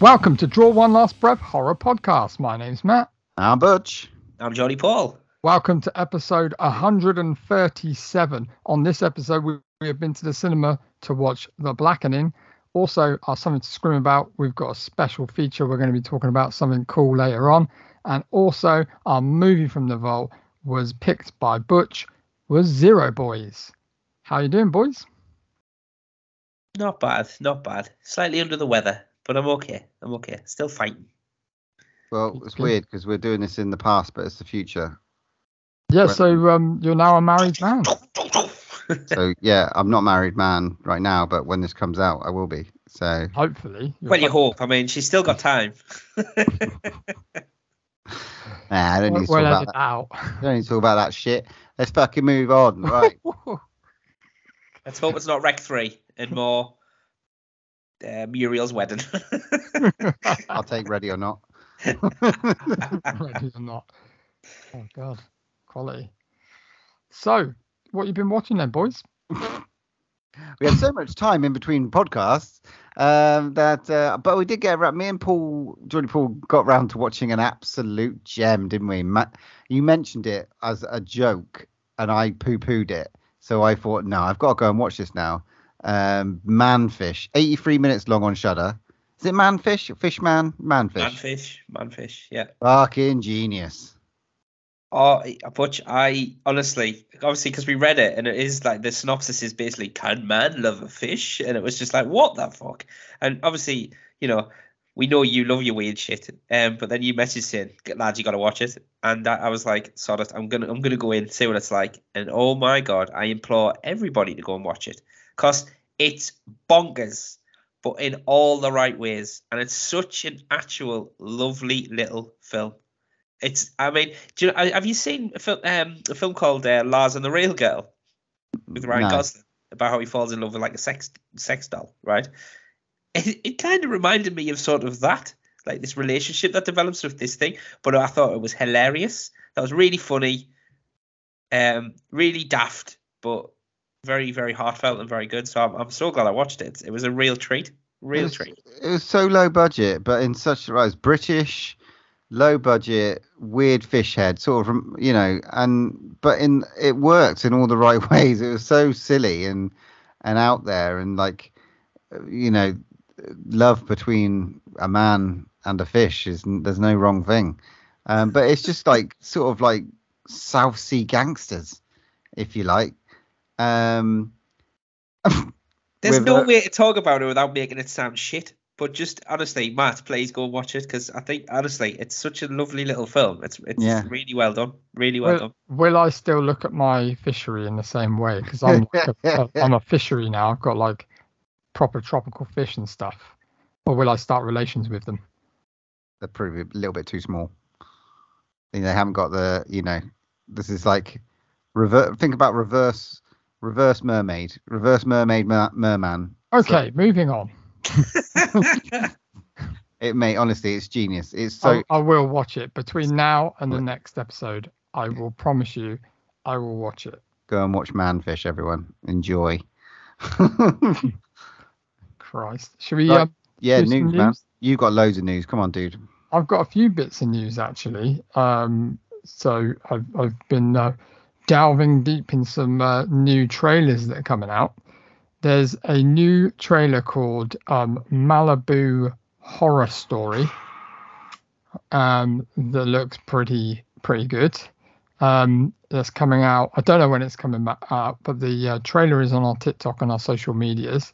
Welcome to Draw One Last Breath Horror Podcast. My name's Matt. I'm Butch. I'm Johnny Paul. Welcome to episode 137. On this episode, we, we have been to the cinema to watch The Blackening. Also, our Something to Scream About, we've got a special feature. We're going to be talking about something cool later on. And also, our movie from the vault was picked by Butch, was Zero Boys. How you doing, boys? Not bad, not bad. Slightly under the weather, but I'm okay. I'm okay. Still fighting. Well, it's weird because we're doing this in the past, but it's the future. Yeah, Right. so um, you're now a married man. So yeah, I'm not married man right now, but when this comes out, I will be. So Hopefully. You're well, you hope. I mean, she's still got time. nah, I don't need to Well, talk about that. out. I don't need to talk about that shit. Let's fucking move on, right? Let's hope it's not Rec 3 and more uh, Muriel's wedding. I'll take ready or not. Ready or not. Oh god, quality. So, what you been watching then, boys? we had so much time in between podcasts um, that, uh, but we did get around. Me and Paul, Johnny Paul, got round to watching an absolute gem, didn't we? Ma- you mentioned it as a joke, and I poo-pooed it. So I thought, no, I've got to go and watch this now. Um, Manfish, 83 minutes long on Shudder. Is it Manfish? Fishman? Manfish. manfish, manfish, yeah. Fucking genius. Oh, Butch, I honestly, obviously, because we read it and it is like the synopsis is basically, can man love a fish? And it was just like, what the fuck? And obviously, you know, we know you love your weird shit. Um, but then you messaged saying, lads, you got to watch it. And I, I was like, sod it, I'm gonna, I'm gonna go in, see what it's like. And oh my god, I implore everybody to go and watch it, cause it's bonkers, but in all the right ways, and it's such an actual lovely little film. It's. I mean, do you know? Have you seen a film? Um, a film called uh, Lars and the Real Girl with Ryan No. Gosling about how he falls in love with like a sex sex doll, right? It, it kind of reminded me of sort of that, like this relationship that develops with this thing. But I thought it was hilarious. That was really funny, um, really daft, but very very heartfelt and very good. So I'm, I'm so glad I watched it. It was a real treat, real It's- treat. It was so low budget, but in such right, it's British, low budget, weird fish head, sort of, you know, and but in it worked in all the right ways. It was so silly and and out there, and like, you know, love between a man and a fish is there's no wrong thing, um, but it's just like sort of like South Sea gangsters, if you like. Um, There's no uh, way to talk about it without making it sound shit. But just honestly, Matt, please go watch it because I think honestly, it's such a lovely little film. It's it's Yeah. really well done, really well Will, done. will I still look at my fishery in the same way? Because I'm like a, I'm a fishery now. I've got like proper tropical fish and stuff. Or will I start relations with them? they're probably a little bit too small. They they haven't got the, you know, this is like reverse. Think about reverse, reverse mermaid, reverse mermaid mer- merman. Okay, moving on. It may honestly, it's genius. It's so I, I will watch it between now and the next episode. I will promise you, I will watch it. go and watch Manfish, everyone. Enjoy. Christ, should we? Right. Um, yeah, some news, man. You've got loads of news. Come on, dude. I've got a few bits of news actually. Um, so I've I've been uh, delving deep in some uh, new trailers that are coming out. There's a new trailer called um, Malibu Horror Story. Um, that looks pretty pretty good. Um, that's coming out. I don't know when it's coming out, but the uh, trailer is on our TikTok and our social medias.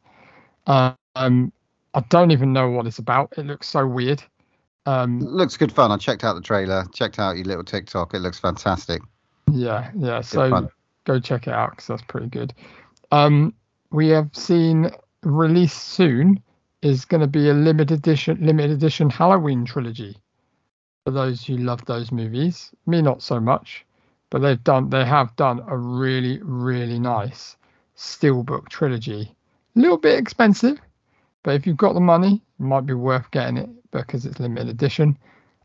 Um, I don't even know what it's about. It looks so weird. Um, Looks good fun. I checked out the trailer. Checked out your little TikTok. It looks fantastic. Yeah, yeah. Good So fun. go check it out because that's pretty good. Um, we have seen released soon is going to be a limited edition, limited edition Halloween trilogy. For those who love those movies, me not so much, but they've done, they have done a really, really nice steelbook trilogy. A little bit expensive, but if you've got the money, it might be worth getting it because it's limited edition.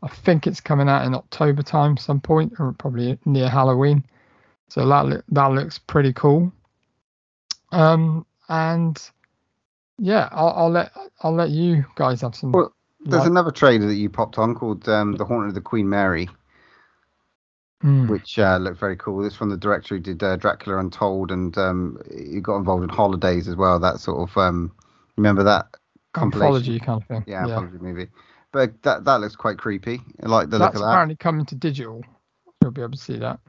I think it's coming out in October time, some point, or probably near Halloween. So that loo- that looks pretty cool. Um, and yeah, I'll, I'll let I'll let you guys have some. Well, there's Like- another trailer that you popped on called um, The Haunted of the Queen Mary, Mm. which uh, looked very cool. This from the director who did uh, Dracula Untold, and um, he got involved in Holidays as well. That sort of um, remember that compilation? anthology kind of thing. Yeah, anthology movie. But that that looks quite creepy. I like the That's look of that. apparently coming to digital. You'll be able to see that.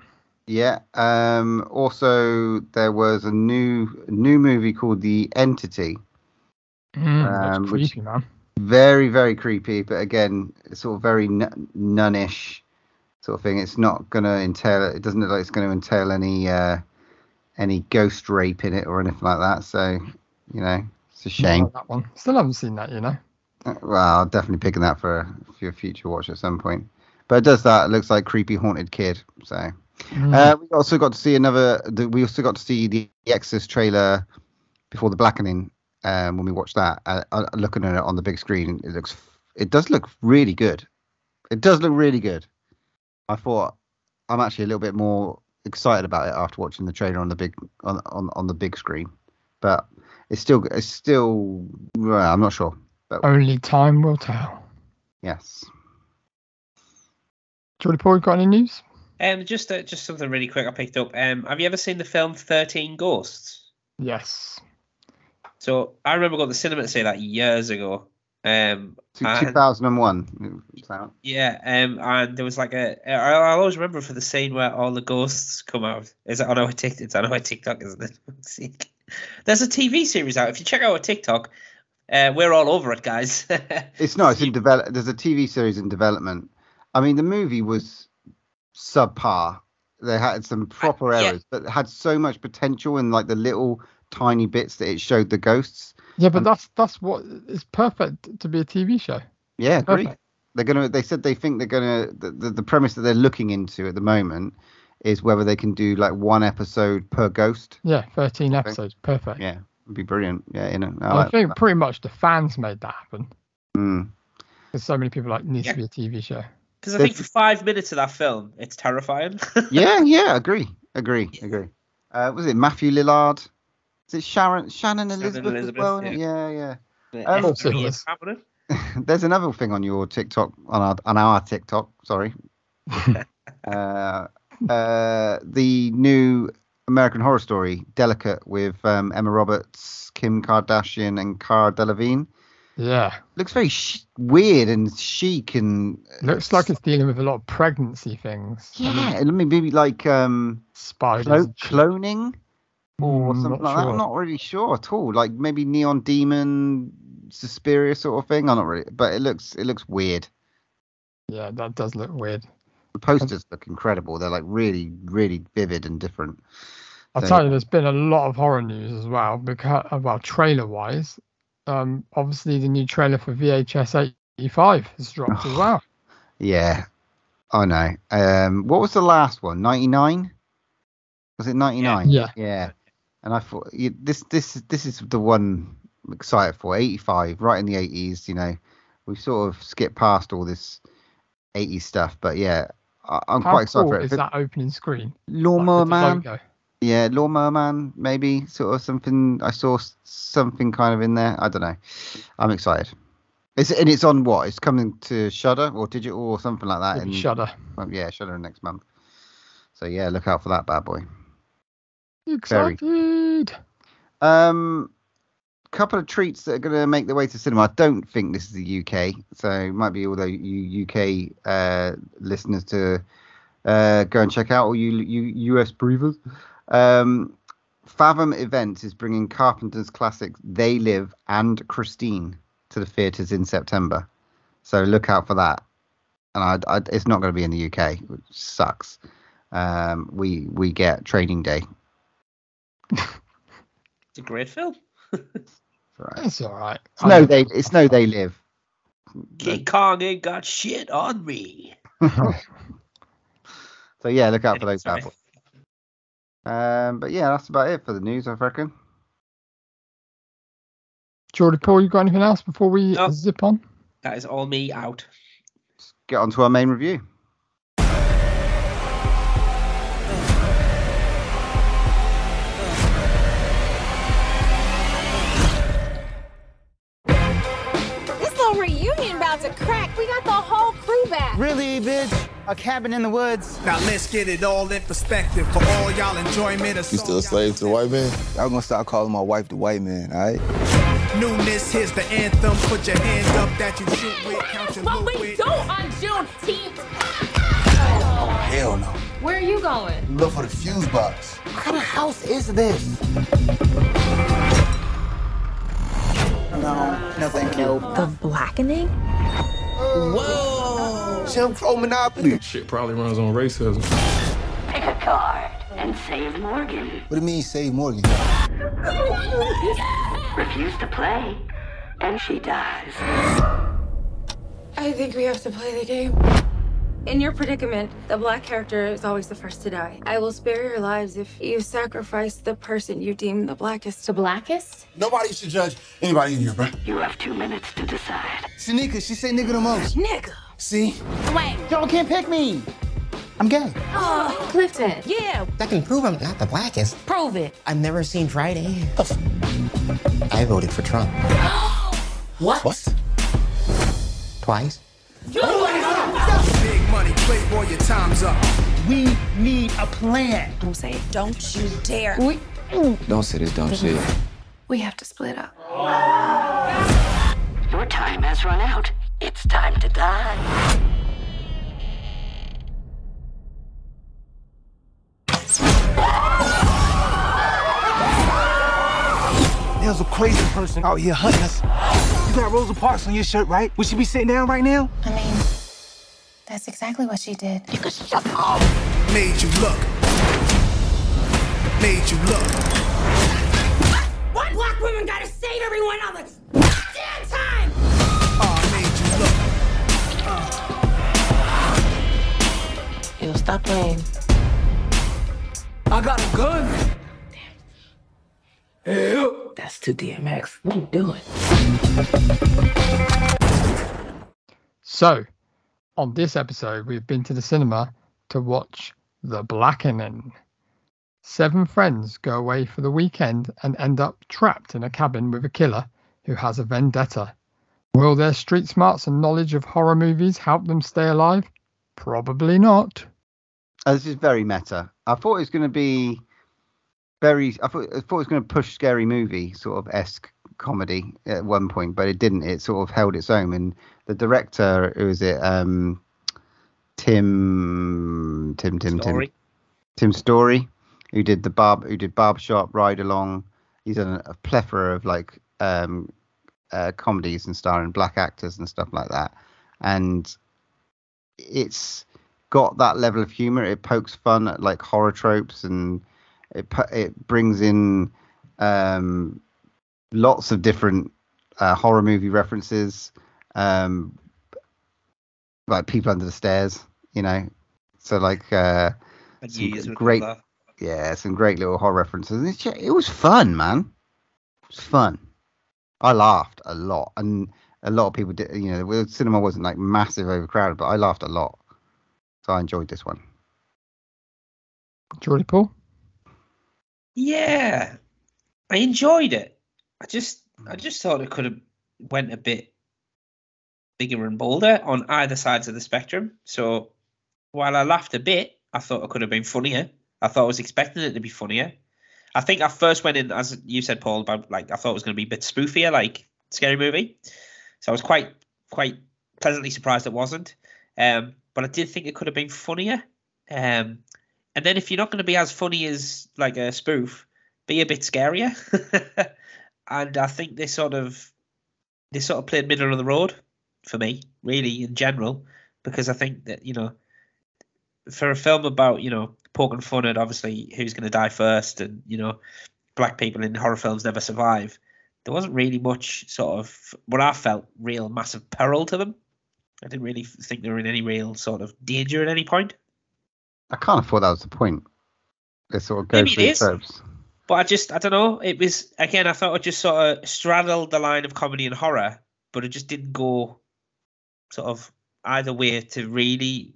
Yeah. Um, also, there was a new new movie called The Entity. Mm, Um, creepy, man. Very very creepy, but again, it's sort of very nun- nunnish sort of thing. It's not gonna entail. It doesn't look like it's going to entail any uh, any ghost rape in it or anything like that. So you know, it's a shame. like that one. Still haven't seen that, you know. Well, I'll definitely picking that for for a future watch at some point. But it does that. It looks like creepy haunted kid. So. Mm. Uh, we also got to see another. The, we also got to see the Exorcist trailer before the blackening. Um, when we watched that, uh, uh, looking at it on the big screen, it looks. It does look really good. It does look really good. I thought I'm actually a little bit more excited about it after watching the trailer on the big on on, on the big screen. But it's still it's still. Well, I'm not sure. But Only time will tell. yes. Jordy Paul, you got any news? Um, just uh, just something really quick I picked up. Um, have you ever seen the film Thirteen Ghosts? Yes. So I remember going to the cinema to see that years ago. Um, 2001. yeah, um, and there was like a. I, I always remember for the scene where all the ghosts come out. Is it on our TikTok? It's on our TikTok, isn't it? There's a TV series out. If you check out our TikTok, uh, we're all over it, guys. It's not. It's in develop. There's a TV series in development. I mean, the movie was subpar. They had some proper Uh, yeah. errors, but had so much potential in like the little tiny bits that it showed the ghosts. Yeah, but Um, that's that's what is perfect to be a TV show. Yeah, agree. They're gonna. They said they think they're gonna. The, the, the premise that they're looking into at the moment is whether they can do like one episode per ghost. Yeah, 13 episodes. Perfect. Yeah, would be brilliant. Yeah, you know. I I think that. pretty much the fans made that happen. Mm. Because so many people like needs Yeah. to be a TV show. Because I think for five minutes of that film, it's terrifying. Yeah, yeah, agree, agree, agree. Uh, was it Matthew Lillard? Is it Sharon Shannon Shannon Elizabeth, Elizabeth, well? in it? Yeah, yeah. Uh, Um, Also F3 was- is. There's another thing on your TikTok on our on our TikTok. Sorry. uh, uh, the new American Horror Story, Delicate, with um, Emma Roberts, Kim Kardashian, and Cara Delevingne. Yeah. Looks very sh- weird and chic and Looks like it's dealing with a lot of pregnancy things. I mean, yeah. Let me maybe like um, spiders. clo- cloning or Mm, something like that. I'm not really sure at all. Like maybe Neon Demon, Suspiria sort of thing. I'm not really, but it looks it looks weird. Yeah, that does look weird. The posters look incredible. They're like really, really vivid and different. I'll So- tell you, there's been a lot of horror news as well. Because, well, trailer wise, um, obviously the new trailer for VHS 85 has dropped as well. Yeah, I know. Um, what was the last one? 99? Was it 99? Yeah. Yeah. And I thought you, this this this is the one I'm excited for. 85, right in the 80s. You know, we've sort of skipped past all this 80s stuff, but yeah, I, I'm How quite excited cool for it. is that opening screen? Like, Lawnmower the Man. Yeah, Lawnmower Man, maybe sort of something. I saw something kind of in there. I don't know. I'm excited. It's and it's on what? It's coming to Shudder or digital or something like that. In- Shudder. well, yeah, Shudder next month. So yeah, look out for that bad boy. Excited. Um, couple of treats that are going to make their way to cinema. I don't think this is the UK, so it might be all the UK uh, listeners to uh, go and check out, or you, you US breathers. Um, Fathom Events is bringing Carpenter's classics They Live and Christine to the theatres in September. So look out for that. And I, I, it's not going to be in the UK, which sucks. Um, we we get Training Day. It's a great film. Right. It's all right. It's no, they it's no they live. King Kong ain't got shit on me. So yeah, look out for those Sorry. bad boys. Um, but yeah, that's about it for the news, I reckon. Jordy Paul, you got anything else before we No. zip on? That is all me out. Let's get on to our main review. Really, bitch? A cabin in the woods? Now let's get it all in perspective for all y'all enjoyment. You still a slave to the white man? Y'all gonna start calling my wife the white man, all right? Newness, here's the anthem. Put your hand up that you shoot with. Count your But we with. don't on Juneteenth. Oh, hell no. Where are you going? Look for the fuse box. What kind of house is this? No, no, thank you. The blackening? Jim Crow Monopoly. Shit probably runs on racism. Pick a card and save Morgan. What do you mean, save Morgan? Refuse to play, and she dies. I think we have to play the game. In your predicament, the black character is always the first to die. I will spare your lives if you sacrifice the person you deem the blackest. The blackest? Nobody should judge anybody in here, bro. You have two minutes to decide. Shanika, she say nigga the most. Nigga. See? Wait. Y'all can't pick me. I'm gay. Oh, Clifton. Yeah, I can prove I'm not the blackest. prove it. I've never seen Friday. I voted for Trump. What? What? Twice. Big money, playboy, your time's up. We need a plan. Don't say it. Don't you dare. We, Don't say this dumb shit. We have to split up. Your time has run out. It's time to die. There's a crazy person out here hunting us. You got Rosa Parks on your shirt, right? Would she be sitting down right now? I mean, that's exactly what she did. You could shut up. Made you look. Made you look. Why black women gotta save everyone all the stop playing. I got a gun. Damn. That's too DMX. What are you doing? So, on this episode, we've been to the cinema to watch The Blackening. Seven friends go away for the weekend and end up trapped in a cabin with a killer who has a vendetta. Will their street smarts and knowledge of horror movies help them stay alive? Probably not. Uh, This is very meta. I thought it was going to be very. I thought, I thought it was going to push scary movie sort of esque comedy at one point, but it didn't. It sort of held its own. And the director, who is it? Um, Tim, Tim, Tim, Story. Tim, Tim Story, who did the barb, who did Barbershop, Ride Along. He's done a plethora of like um, uh, comedies and starring black actors and stuff like that. And it's got that level of humor. It pokes fun at like horror tropes and it it brings in um, lots of different uh, horror movie references, um, like People Under the Stairs, you know. So like uh, Some you use it great- yeah, some great little horror references. It's it was fun, man. It was fun. I laughed a lot, and a lot of people did. You know, the cinema wasn't like massive overcrowded, but I laughed a lot. So I enjoyed this one. Geordie Paul? Yeah, I enjoyed it. I just, I just thought it could have went a bit bigger and bolder on either sides of the spectrum. So while I laughed a bit, I thought it could have been funnier. I thought I was expecting it to be funnier. I think I first went in, as you said, Paul, about like I thought it was going to be a bit spoofier, like scary movie. So I was quite, quite pleasantly surprised it wasn't. Um, but I did think it could have been funnier. Um, and then if you're not going to be as funny as like a spoof, be a bit scarier. and I think they sort of they sort of played middle of the road for me, really in general, because I think that you know, for a film about you know poking fun at obviously who's going to die first, and you know, black people in horror films never survive. There wasn't really much sort of what I felt real massive peril to them. I didn't really think they were in any real sort of danger at any point. I kind of thought that was the point. They sort of go Maybe it through is. tropes. But I just, I don't know. It was again. I thought it just sort of straddled the line of comedy and horror, but it just didn't go sort of either way to really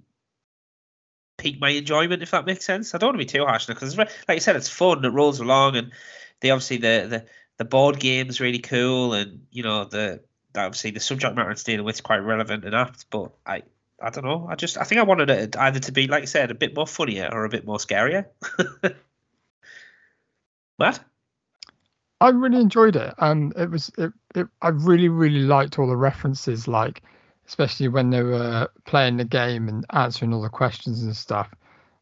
pique my enjoyment, if that makes sense. I don't want to be too harsh now because, like you said, it's fun. It rolls along, and they obviously the the the board game's really cool, and you know the obviously the subject matter it's dealing with is quite relevant and apt. But I I don't know. I just I think I wanted it either to be like I said a bit more funnier or a bit more scarier. what? I really enjoyed it. Um, it was it, it. I really really liked all the references, like especially when they were playing the game and answering all the questions and stuff.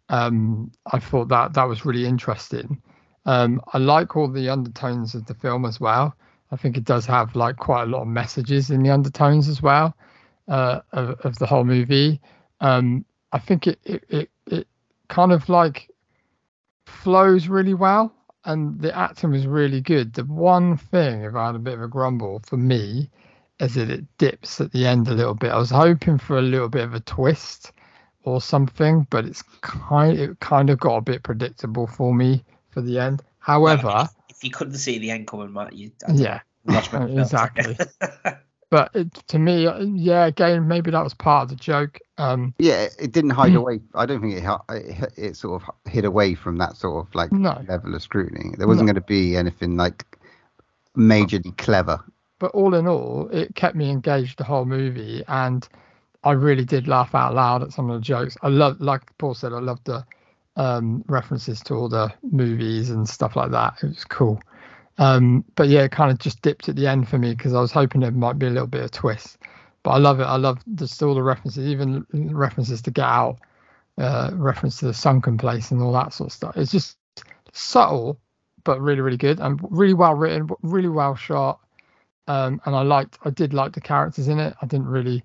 Um, I thought that that was really interesting. Um, I like all the undertones of the film as well. I think it does have like quite a lot of messages in the undertones as well uh, of, of the whole movie. Um, I think it, it it it kind of like flows really well, and the acting was really good. The one thing, if I had a bit of a grumble for me, is that it dips at the end a little bit. I was hoping for a little bit of a twist or something, but it's kind it kind of got a bit predictable for me for the end. However, If you couldn't see the end coming, Matt, you yeah, watch my film. exactly. but it, to me, uh, yeah, again, maybe that was part of the joke. Um, Yeah, it- it didn't hide Hmm. away. I don't think it, it it sort of hid away from that sort of like No. level of scrutiny. There wasn't No. going to be anything like majorly clever. but all in all, it kept me engaged the whole movie, and I really did laugh out loud at some of the jokes. I love, like Paul said, I loved the um, references to all the movies and stuff like that. It was cool. Um, but yeah, it kind of just dipped at the end for me because I was hoping there might be a little bit of twist. But I love it. I love just all the references, even references to Get Out, uh, reference to the sunken place and all that sort of stuff. It's just subtle, but really, really good and really well written, really well shot. Um, and I liked, I did like the characters in it. I didn't really,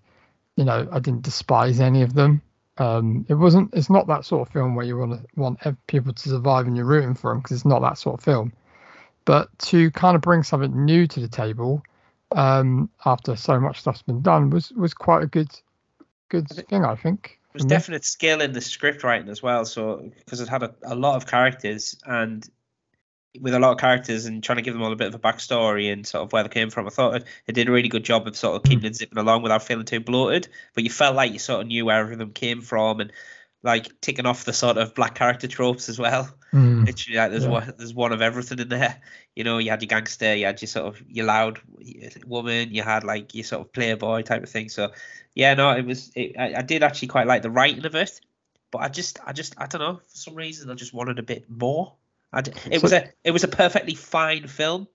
you know, I didn't despise any of them. Um, it wasn't, it's not that sort of film where you want to want people to survive and you're rooting for them because it's not that sort of film. But to kind of bring something new to the table um, after so much stuff's been done was was quite a good good thing, I think. There's definite skill in the script writing as well. So because it had a, a lot of characters and with a lot of characters and trying to give them all a bit of a backstory and sort of where they came from, I thought it, it did a really good job of sort of keeping it zipping along without feeling too bloated. But you felt like you sort of knew where everything came from and like ticking off the sort of black character tropes as well. Mm. Literally, like there's Yeah. one, there's one of everything in there. You know, you had your gangster, you had your sort of your loud woman, you had like your sort of playboy type of thing. So, yeah, no, it was. It, I, I did actually quite like the writing of it, but I just, I just, I don't know. For some reason, I just wanted a bit more. I d- it So- was a, it was a perfectly fine film.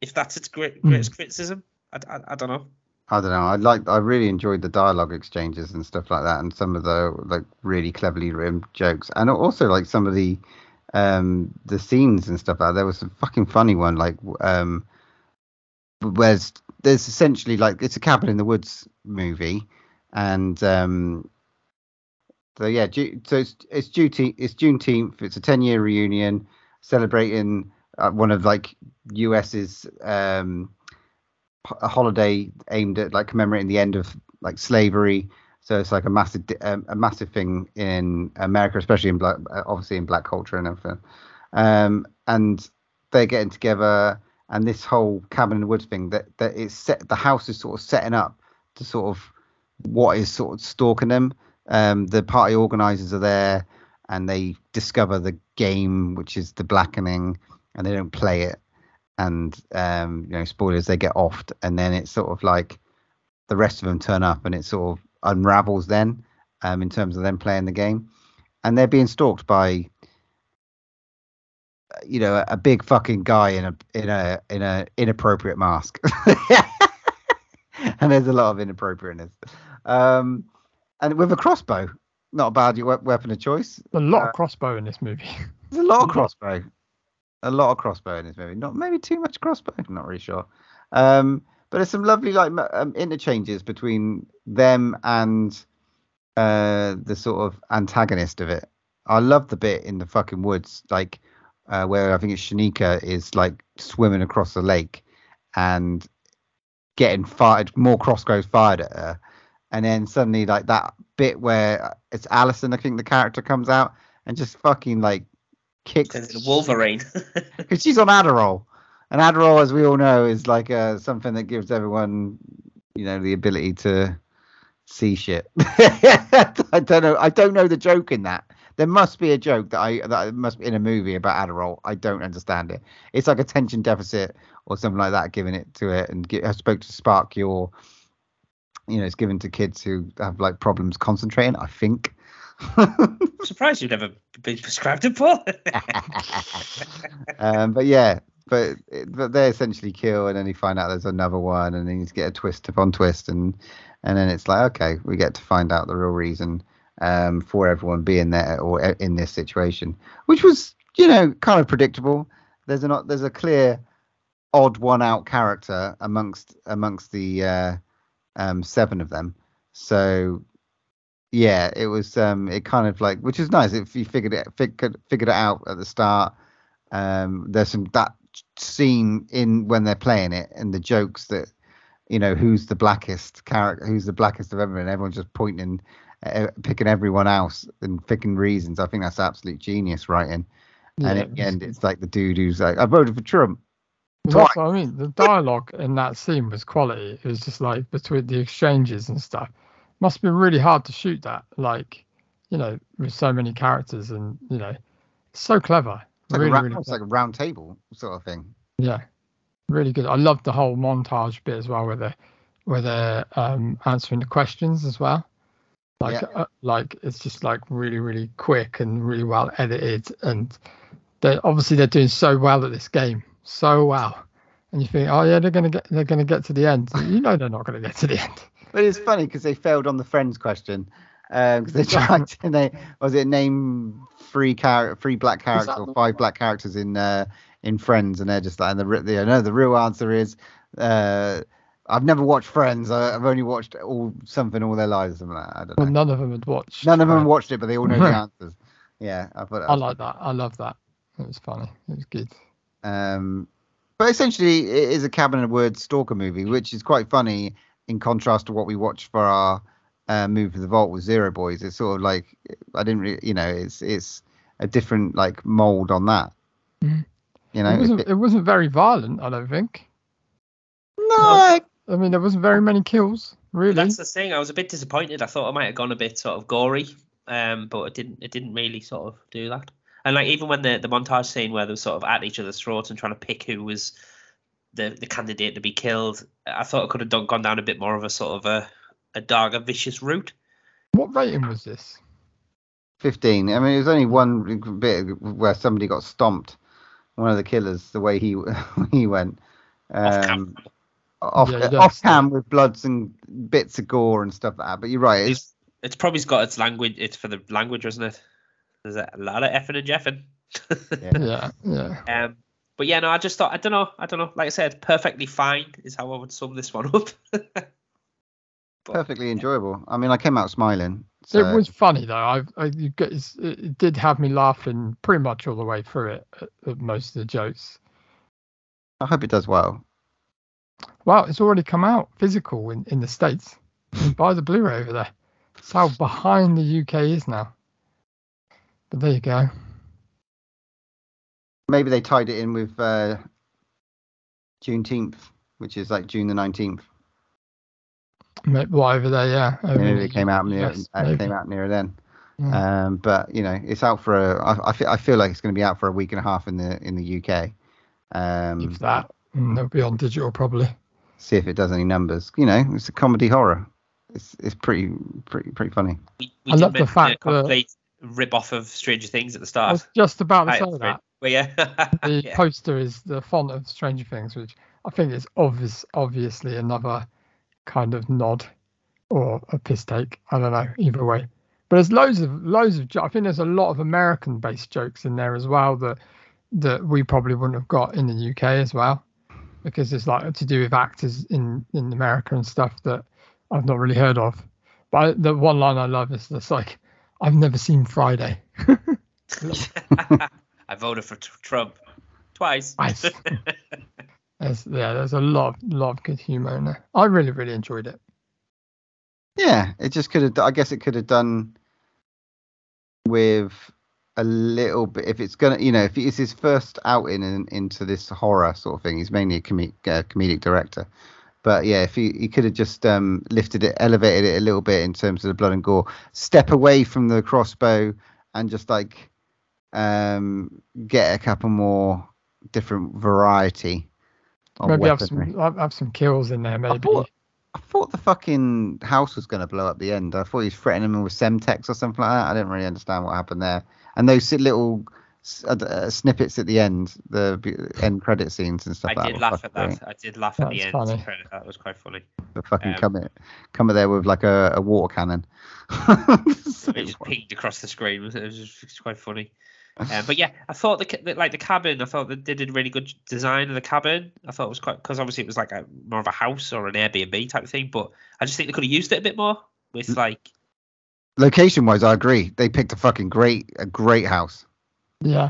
If that's its great, greatest criticism, I, I, I don't know. I don't know. I like. I really enjoyed the dialogue exchanges and stuff like that, and some of the like really cleverly written jokes, and also like some of the um the scenes and stuff like that. There was a fucking funny one, like um where's there's essentially like it's a cabin in the woods movie, and um so yeah, so it's it's it's Juneteenth. It's a ten year reunion celebrating uh, one of like US's um a holiday aimed at like commemorating the end of like slavery. So it's like a massive um, a massive thing in America, especially in black, uh, obviously in black culture and everything. Um, and they're getting together, and this whole cabin in the woods thing that that it's set. The house is sort of setting up to sort of what is sort of stalking them. Um, the party organizers are there, and they discover the game, which is the blackening, and they don't play it. And um, you know, spoilers, they get offed, and then it's sort of like the rest of them turn up, and it sort of unravels then, um, in terms of them playing the game, and they're being stalked by, you know, a big fucking guy in a in a in a inappropriate mask, and there's a lot of inappropriateness, um, and with a crossbow, not a bad we- weapon of choice. A lot Uh, of crossbow in this movie. There's a lot of crossbow. A lot of crossbow in this movie. Not maybe too much crossbow. I'm not really sure. Um, but there's some lovely like um, interchanges between them and uh, the sort of antagonist of it. I love the bit in the fucking woods, like uh, where I think it's Shanika is like swimming across the lake and getting fired, more crossbows fired at her, and then suddenly like that bit where it's Allison, I think the character comes out and just fucking like kicks Wolverine. because she's on Adderall, and Adderall, as we all know, is like uh, something that gives everyone, you know, the ability to see shit. I don't know. I don't know the joke in that. There must be a joke that I that must be in a movie about Adderall. I don't understand it. It's like attention deficit or something like that, giving it to it, and get, I spoke to spark your you know, it's given to kids who have like problems concentrating. I think. I'm surprised you've never been prescribed a Paul. um, but yeah, but but they essentially kill, and then you find out there's another one, and then you get a twist upon twist, and and then it's like okay, we get to find out the real reason um, for everyone being there or in this situation, which was you know kind of predictable. There's a not there's a clear odd one out character amongst amongst the uh, um, seven of them, so yeah, it was um it kind of like which is nice if you figured it figured figured it out at the start. Um there's some that scene in when they're playing it and the jokes that you know who's the blackest character who's the blackest of everyone everyone's just pointing uh, picking everyone else and picking reasons. I think that's absolute genius writing. And at the end it's like the dude who's like i voted for trump That's what I mean. The dialogue in that scene was quality. It was just like between the exchanges and stuff. Must be really hard to shoot that, like, you know, with so many characters and you know, so clever. it's like, really, a, round, really it's like a round table sort of thing Yeah, really good. I love the whole montage bit as well, where they're where they're um, answering the questions as well. Like, Yeah. uh, like it's just like really, really quick and really well edited, and they obviously they're doing so well at this game, so well. And you think, oh yeah, they're gonna get they're gonna get to the end. You know they're not gonna get to the end. But it's funny because they failed on the friends question. Because they tried to name, was it name three char- three black characters or five black characters in uh, in Friends, and they're just like, and the the no, the real answer is, uh, I've never watched Friends. I, I've only watched all something all their lives. Like. I don't know. Well, none of them had watched. None of them watched it, but they all know the answers. Yeah, I thought I like that. I love that. It was funny. It was good. Um, but essentially, it is a Cabin of Words stalker movie, which is quite funny in contrast to what we watched for our uh, move to the vault with Zero Boys. It's sort of like I didn't, really, you know, it's it's a different like mold on that. Mhm. You know, It wasn't. it- It wasn't very violent. I don't think. no, I- I mean, there wasn't very many kills, really. That's the thing. I was a bit disappointed. I thought I might have gone a bit sort of gory, um, but it didn't. It didn't really sort of do that. And like even when the the montage scene where they were sort of at each other's throats and trying to pick who was the the candidate to be killed, I thought it could have done, gone down a bit more of a sort of a a darker, vicious route. What rating was this? 15. I mean, it was only one bit where somebody got stomped. One of the killers, the way he he went. Off cam. Um, off, Yeah, off cam with bloods and bits of gore and stuff like that. But you're right. It's, It's it's probably got its language. It's for the language, isn't it? There's a lot of effing and jeffing. Yeah, yeah. Um, but yeah, no, I just thought I don't know, I don't know. Like I said, perfectly fine is how I would sum this one up. perfectly enjoyable. I mean, I came out smiling. So It was funny though. I, I you get, it's- it, it did have me laughing pretty much all the way through it. At, at most of the jokes. I hope it does well. Wow, it's already come out physical in, in the states. You can buy the Blu-ray over there. That's how behind the UK is now. But there you go. Maybe they tied it in with uh, Juneteenth, which is like June the 19th. Maybe, well, over there, yeah. over Maybe it came out US, near, uh, maybe. came out near then. Yeah. Um, but you know, it's out for a. I, I feel I feel like it's going to be out for a week and a half in the in the UK. Um, If that, they'll be on digital probably. see if it does any numbers. You know, it's a comedy horror. It's it's pretty pretty pretty funny. we, we I love the fact that- complete rip off of Stranger Things at the I start. was just about to Right, say that. But yeah, The yeah. poster is the font of Stranger Things, which I think is obvious, obviously another kind of nod or a piss take. I don't know, either way. But there's loads of loads of. I think there's a lot of American-based jokes in there as well that that we probably wouldn't have got in the UK as well, because it's like to do with actors in in America and stuff that I've not really heard of. But I, the one line I love is this like, "I've never seen Friday." I voted for tr- Trump twice. Twice. There's, yeah, there's a lot, of, lot of good humor in there. I really, really enjoyed it. Yeah, it just could have. I guess it could have done with a little bit. If it's gonna, you know, if it's his first outing in, into this horror sort of thing, he's mainly a comic, uh, comedic director. But yeah, if he, he could have just um, lifted it, elevated it a little bit in terms of the blood and gore, step away from the crossbow, and just like um, get a couple more different variety. Maybe have some, have, some kills in there. I Maybe. thought, I thought the fucking house was going to blow up the end. I thought he was threatening him with Semtex or something like that. I didn't really understand what happened there. And those little uh, uh, snippets at the end, the end credit scenes and stuff. I like did laugh at that. fucking I did laugh at the end. funny. credit. That was quite funny. The fucking Um, come it, come it there with like a, a water cannon. So It just pinged across the screen. It was, it was just it's quite funny. Um, but yeah, I thought the, the like the cabin. I thought that they did a really good design of the cabin. I thought it was quite because obviously it was like a more of a house or an Airbnb type of thing. But I just think they could have used it a bit more with like Location wise, I agree. They picked a fucking great, a great house. Yeah,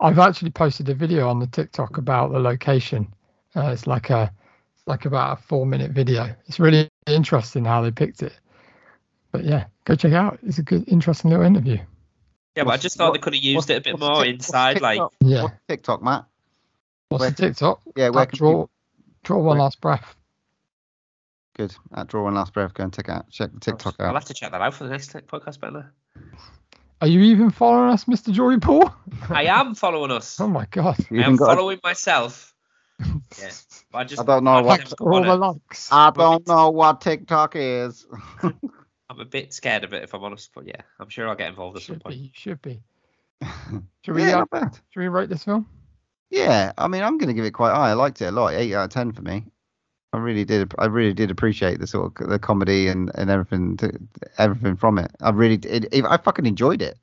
I've actually posted a video on the TikTok about the location. Uh, it's like a, it's like about a four-minute video. It's really interesting how they picked it. But yeah, go check it out. It's a good, interesting little interview. yeah. But I just thought they could have used it a bit more Tik- inside. Like Yeah. What's TikTok, Matt? What's Where- the TikTok? Yeah, where At can draw, people- draw one where- last breath. Good. At Draw One Last Breath, go and check out check the TikTok I'll have to check that out for the next podcast, Bella. Are you even following us, Mr. Jory Paul? I am following us. Oh my god! You I am got a- following myself. Yeah, I just I don't know I what- haven't all the likes. I don't know what TikTok is. I'm a bit scared of it if I'm honest, but yeah, I'm sure I'll get involved at some Should point. be, should be. Should we, yeah, uh, should we rate this film? Yeah, I mean, I'm going to give it quite high. I liked it a lot. Eight out of ten for me. I really did. I really did appreciate the sort of the comedy and, and everything, to, everything from it. I really, it, it, I fucking enjoyed it.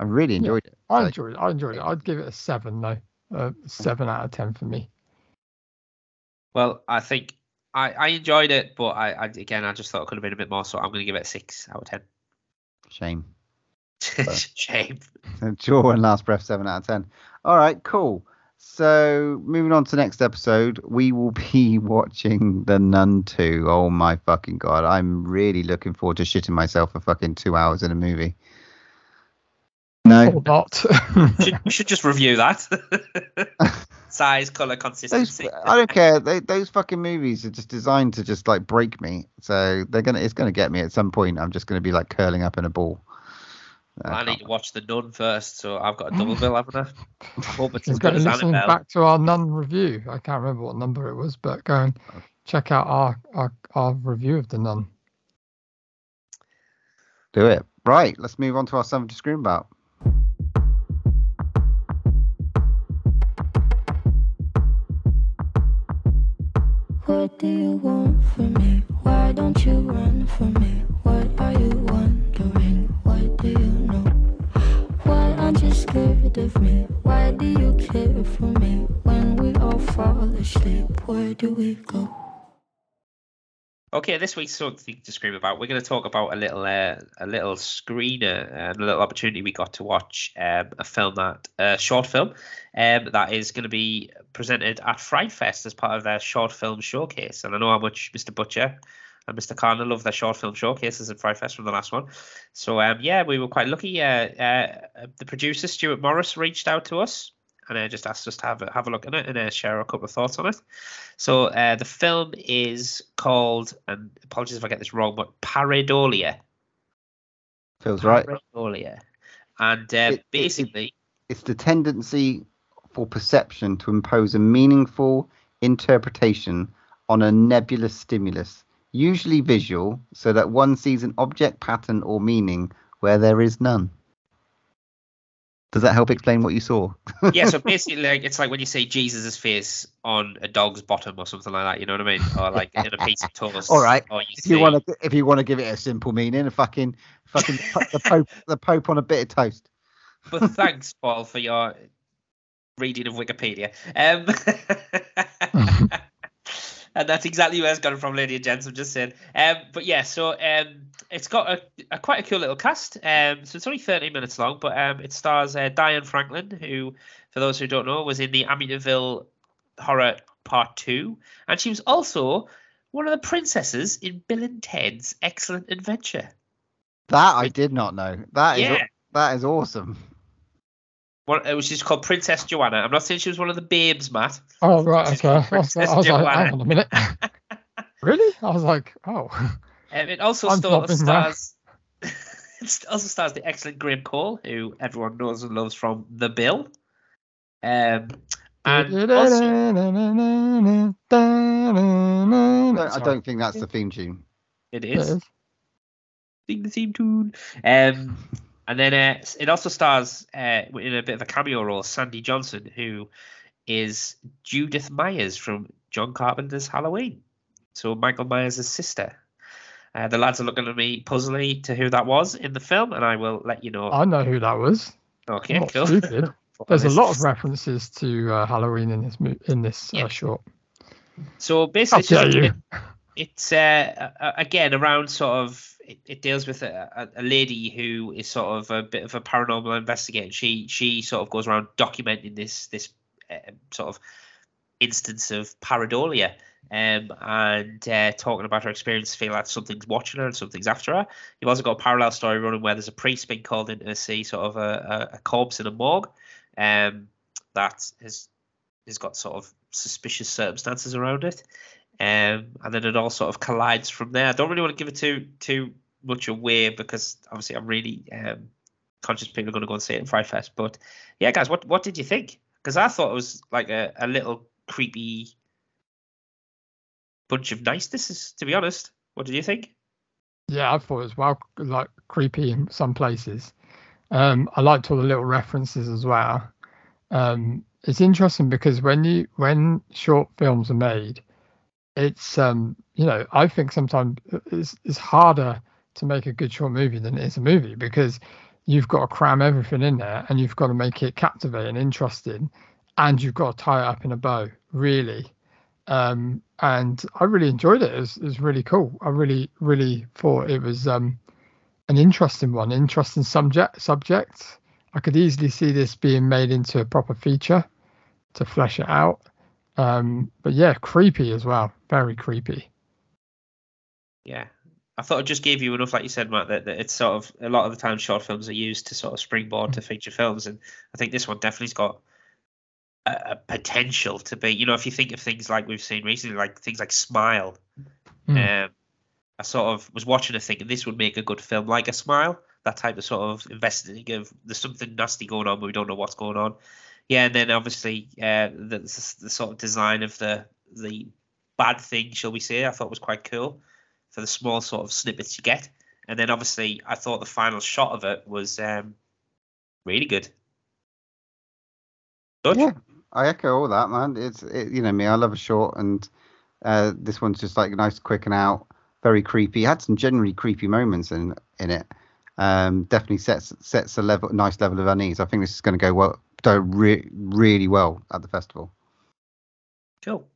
I really Yeah. enjoyed it. I Like, enjoyed it. I enjoyed it. I'd give it a seven though. Uh, seven out of ten for me. Well, I think I, I enjoyed it, but I, I again I just thought it could have been a bit more, so I'm going to give it a six out of ten. Shame. Shame. Draw One Last Breath, 7 out of 10. All right, cool. So, moving on to next episode, we will be watching The Nun 2. Oh my fucking god. I'm really looking forward to shitting myself for fucking two hours in a movie. No, Or not. should, we should just review that. Size, color, those, consistency. I don't care. They, those fucking movies are just designed to just like break me. So they're gonna, it's gonna get me at some point. I'm just gonna be like curling up in a ball. Well, I need to watch the Nun first, so I've got a double bill, haven't I? I hope it's You've as got good to as listen Annabelle. back to our nun review. I can't remember what number it was, but go and check out our our, our review of the nun. Do it. Right, let's move on to our something to scream about. What do you want from me? Why don't you run from me? Of me? Why do you care for me? When we all fall asleep, where do we go? Okay, this week's something to scream about. We're going to talk about a little, uh, a little screener and a little opportunity we got to watch um, a film that, a short film, um, that is going to be presented at Fright Fest as part of their short film showcase. And I know how much Mr. Butcher and Mr. Carner love the short film showcases at Fright Fest from the last one. So um, yeah, we were quite lucky. Uh, uh, the producer Stuart Morris reached out to us and uh, just asked us to have a, have a look at it and uh, share a couple of thoughts on it. So uh, the film is called, and apologies if I get this wrong, but Pareidolia. Feels right. Pareidolia. And uh, It- it- basically, It's the tendency for perception to impose a meaningful interpretation on a nebulous stimulus, usually visual, so that one sees an object pattern or meaning where there is none. Does that help explain what you saw? yeah, so basically, like, it's like when you say Jesus' face on a dog's bottom or something like that. You know what I mean? Or like in a piece of toast. All right. You If you want to, if you want to give it a simple meaning, a fucking, fucking the pope, the pope on a bit of toast. But thanks, Paul, for your reading of Wikipedia. Um, and that's exactly where it's got it from, lady and gents. I'm just saying. Um, but yeah, so um, it's got a, a quite a cool little cast. Um, so it's only 30 minutes long, but um, it stars uh, Diane Franklin, who, for those who don't know, was in the Amityville Horror Part Two, and she was also one of the princesses in Bill and Ted's Excellent Adventure. That I did not know. That is Yeah. that is awesome. One, it was just called Princess Joanna. I'm not saying she was one of the babes, Matt. Oh right, okay. I was, I Princess was like, Joanna. hang on a minute. really? I was like, oh. Um, it also I'm sta- flopping now. stars. it also stars the excellent Graham Cole, who everyone knows and loves from The Bill. Um, And also, I don't think that's the theme tune. it It is. is. Sing the theme tune. Um, and then uh, it also stars uh, in a bit of a cameo role Sandy Johnson, who is Judith Myers from John Carpenter's Halloween. So Michael Myers' sister. Uh, the lads are looking at me puzzling to who that was in the film, and I will let you know. I know who that was. okay, cool. stupid. There's a lot of references to uh, Halloween in this mo- in this uh, Yeah. short. So basically, it's, just, it, it's uh, again around sort of it, it deals with a, a, lady who is sort of a bit of a paranormal investigator. She she sort of goes around documenting this this uh, sort of instance of pareidolia. Um, and uh, talking about her experience, feeling like something's watching her and something's after her. You've also got a parallel story running where there's a priest being called in to see sort of a, a, a corpse in a morgue um, that has has got sort of suspicious circumstances around it. Um, and then it all sort of collides from there. I don't really want to give it too too much away because obviously I'm really um, conscious people are going to go and see it in Fright Fest. But yeah, guys, what what did you think? Because I thought it was like a, a little creepy bunch of nicenesses, to be honest. What did you think? Yeah, I thought it was well like creepy in some places. Um, I liked all the little references as well. Um, it's interesting because when you when short films are made, it's um, you know I think sometimes it's, it's harder to make a good short movie than it is a movie because you've got to cram everything in there and you've got to make it captivating, interesting, and you've got to tie it up in a bow really. Um, and I really enjoyed it. It was, it was really cool. I really, really thought it was um, an interesting one, interesting subject. Subject. I could easily see this being made into a proper feature to flesh it out. Um, but yeah, creepy as well. Very creepy. Yeah. I thought I just gave you enough, like you said, Matt, that, that it's sort of a lot of the time short films are used to sort of springboard to feature films, and I think this one definitely's got a, a potential to be. You know, if you think of things like we've seen recently, like things like Smile, Mm. um, I sort of was watching a thing, and this would make a good film like a Smile. That type of sort of investigating of there's something nasty going on, but we don't know what's going on. Yeah, and then obviously uh, the, the sort of design of the the bad thing, shall we say, I thought was quite cool for the small sort of snippets you get. And then obviously, I thought the final shot of it was um, really good. Dutch? Yeah, I echo all that, man. It's it, you know me, I love a short, and uh, this one's just like nice, quick and out, very creepy. Had some generally creepy moments in in it. Um, definitely sets sets a level, nice level of unease. I think this is going to go well, go re- really well at the festival. Cool.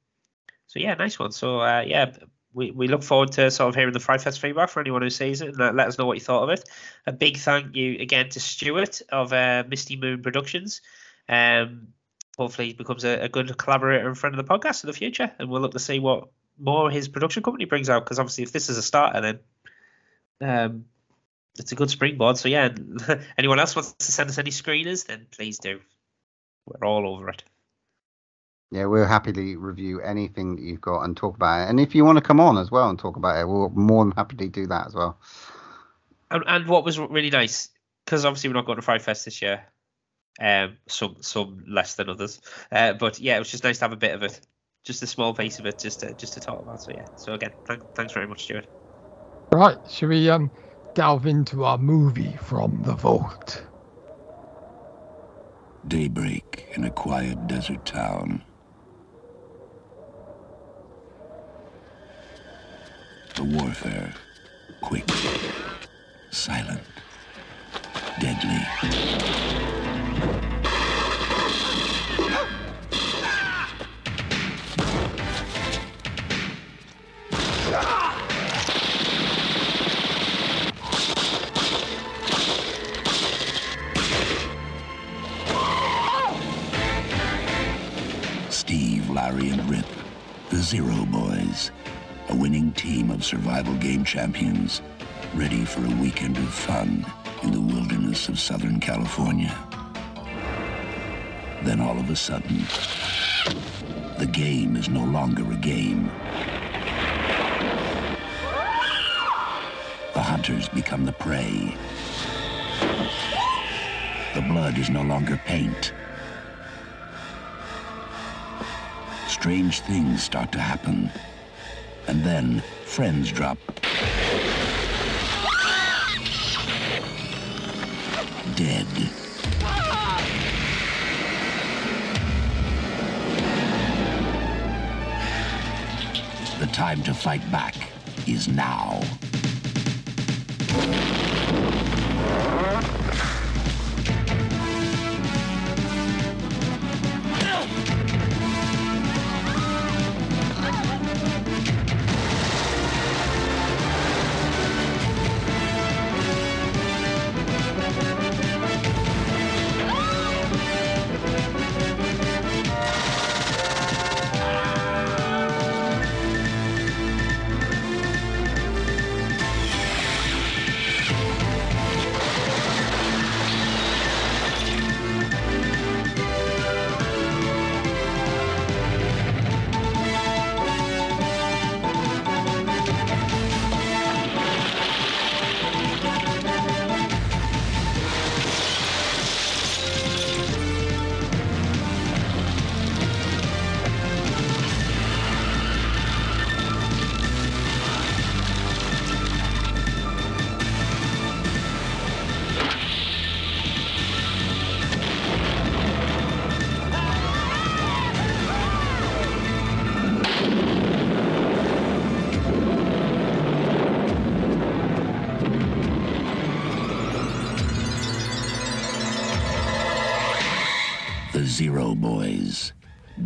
So yeah, nice one. So uh, yeah, we, we look forward to sort of hearing the Fright Fest feedback for anyone who sees it and let, let us know what you thought of it. A big thank you again to Stuart of uh, Misty Moon Productions. Um, hopefully he becomes a, a good collaborator and friend of the podcast in the future, and we'll look to see what more his production company brings out. Because obviously, if this is a starter, then um, it's a good springboard. So yeah, anyone else wants to send us any screeners, then please do. We're all over it. Yeah, we'll happily review anything that you've got and talk about it. And if you want to come on as well and talk about it, we'll more than happily do that as well. And, and what was really nice, because obviously we're not going to Fright Fest this year, um, some some less than others, uh, but yeah, it was just nice to have a bit of it, just a small piece of it, just to just to talk about. So yeah, so again, thank, thanks very much, Stuart. Right, should we um delve into our movie from the vault? Daybreak in a quiet desert town. The warfare, quick, silent, deadly. The Zero Boys, a winning team of survival game champions, ready for a weekend of fun in the wilderness of Southern California. Then all of a sudden, the game is no longer a game. The hunters become the prey. The blood is no longer paint. Strange things start to happen. And then friends drop dead. The time to fight back is now.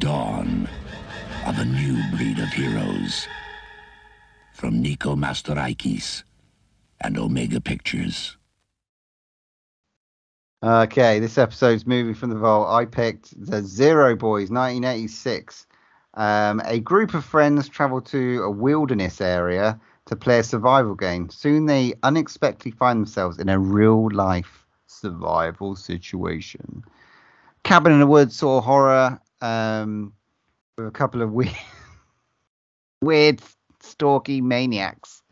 Dawn of a new breed of heroes. From Nico Mastorakis and Omega Pictures. Okay, this episode's movie from the vault. I picked the Zero Boys, 1986. Um, a group of friends travel to a wilderness area to play a survival game. Soon they unexpectedly find themselves in a real life survival situation. Cabin in the woods of horror um, with a couple of weird, weird stalky maniacs.